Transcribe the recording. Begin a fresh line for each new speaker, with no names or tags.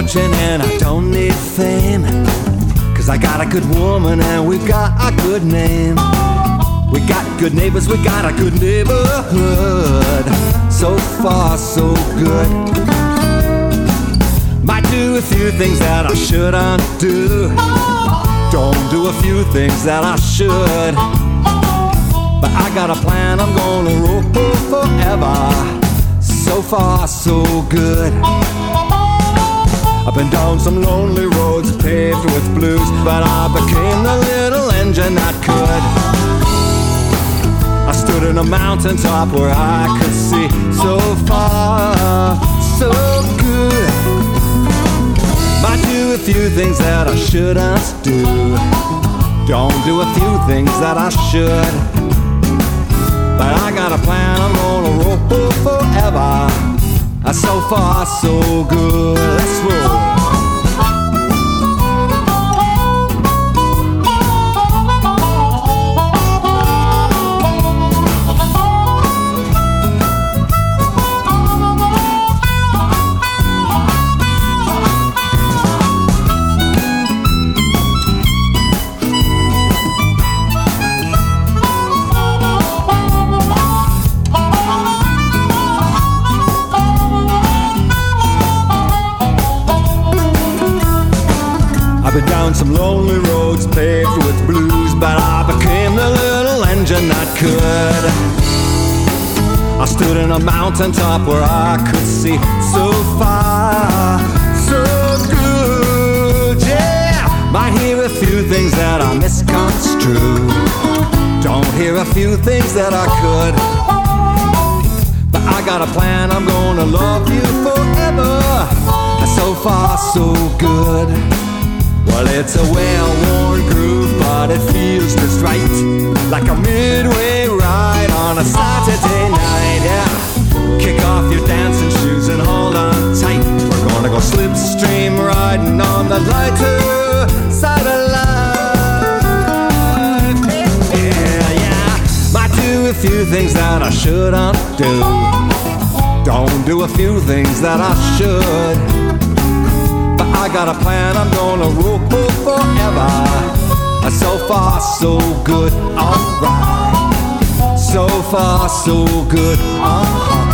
fortune and I don't need fame. Cause I got a good woman and we've got a good name. We got good neighbors, we got a good neighborhood. So far, so good. Might do a few things that I shouldn't do. Don't do a few things that I should. But I got a plan, I'm gonna roll forever. So far, so good. I've been down some lonely roads paved with blues, but I became the little engine that could. I stood in a mountaintop where I could see so far, so good. Might do a few things that I shouldn't do. Don't do a few things that I should. But I got a plan, I'm gonna roll forever. So far, so good. I've been down some lonely roads paved with blues, but I became the little engine that could. I stood in a mountaintop where I could see so far, so good, yeah. Might hear a few things that I misconstrue. Don't hear a few things that I could. But I got a plan, I'm gonna love you forever. So far, so good. Well, it's a well-worn groove, but it feels just right. Like a midway ride on a Saturday night, yeah. Kick off your dancing shoes and hold on tight. We're gonna go slipstream riding on the lighter side of life. Yeah, yeah. Might do a few things that I shouldn't do. Don't do a few things that I should. Got a plan, I'm gonna rule forever. So far, so good, alright. So far, so good, uh-huh. So far.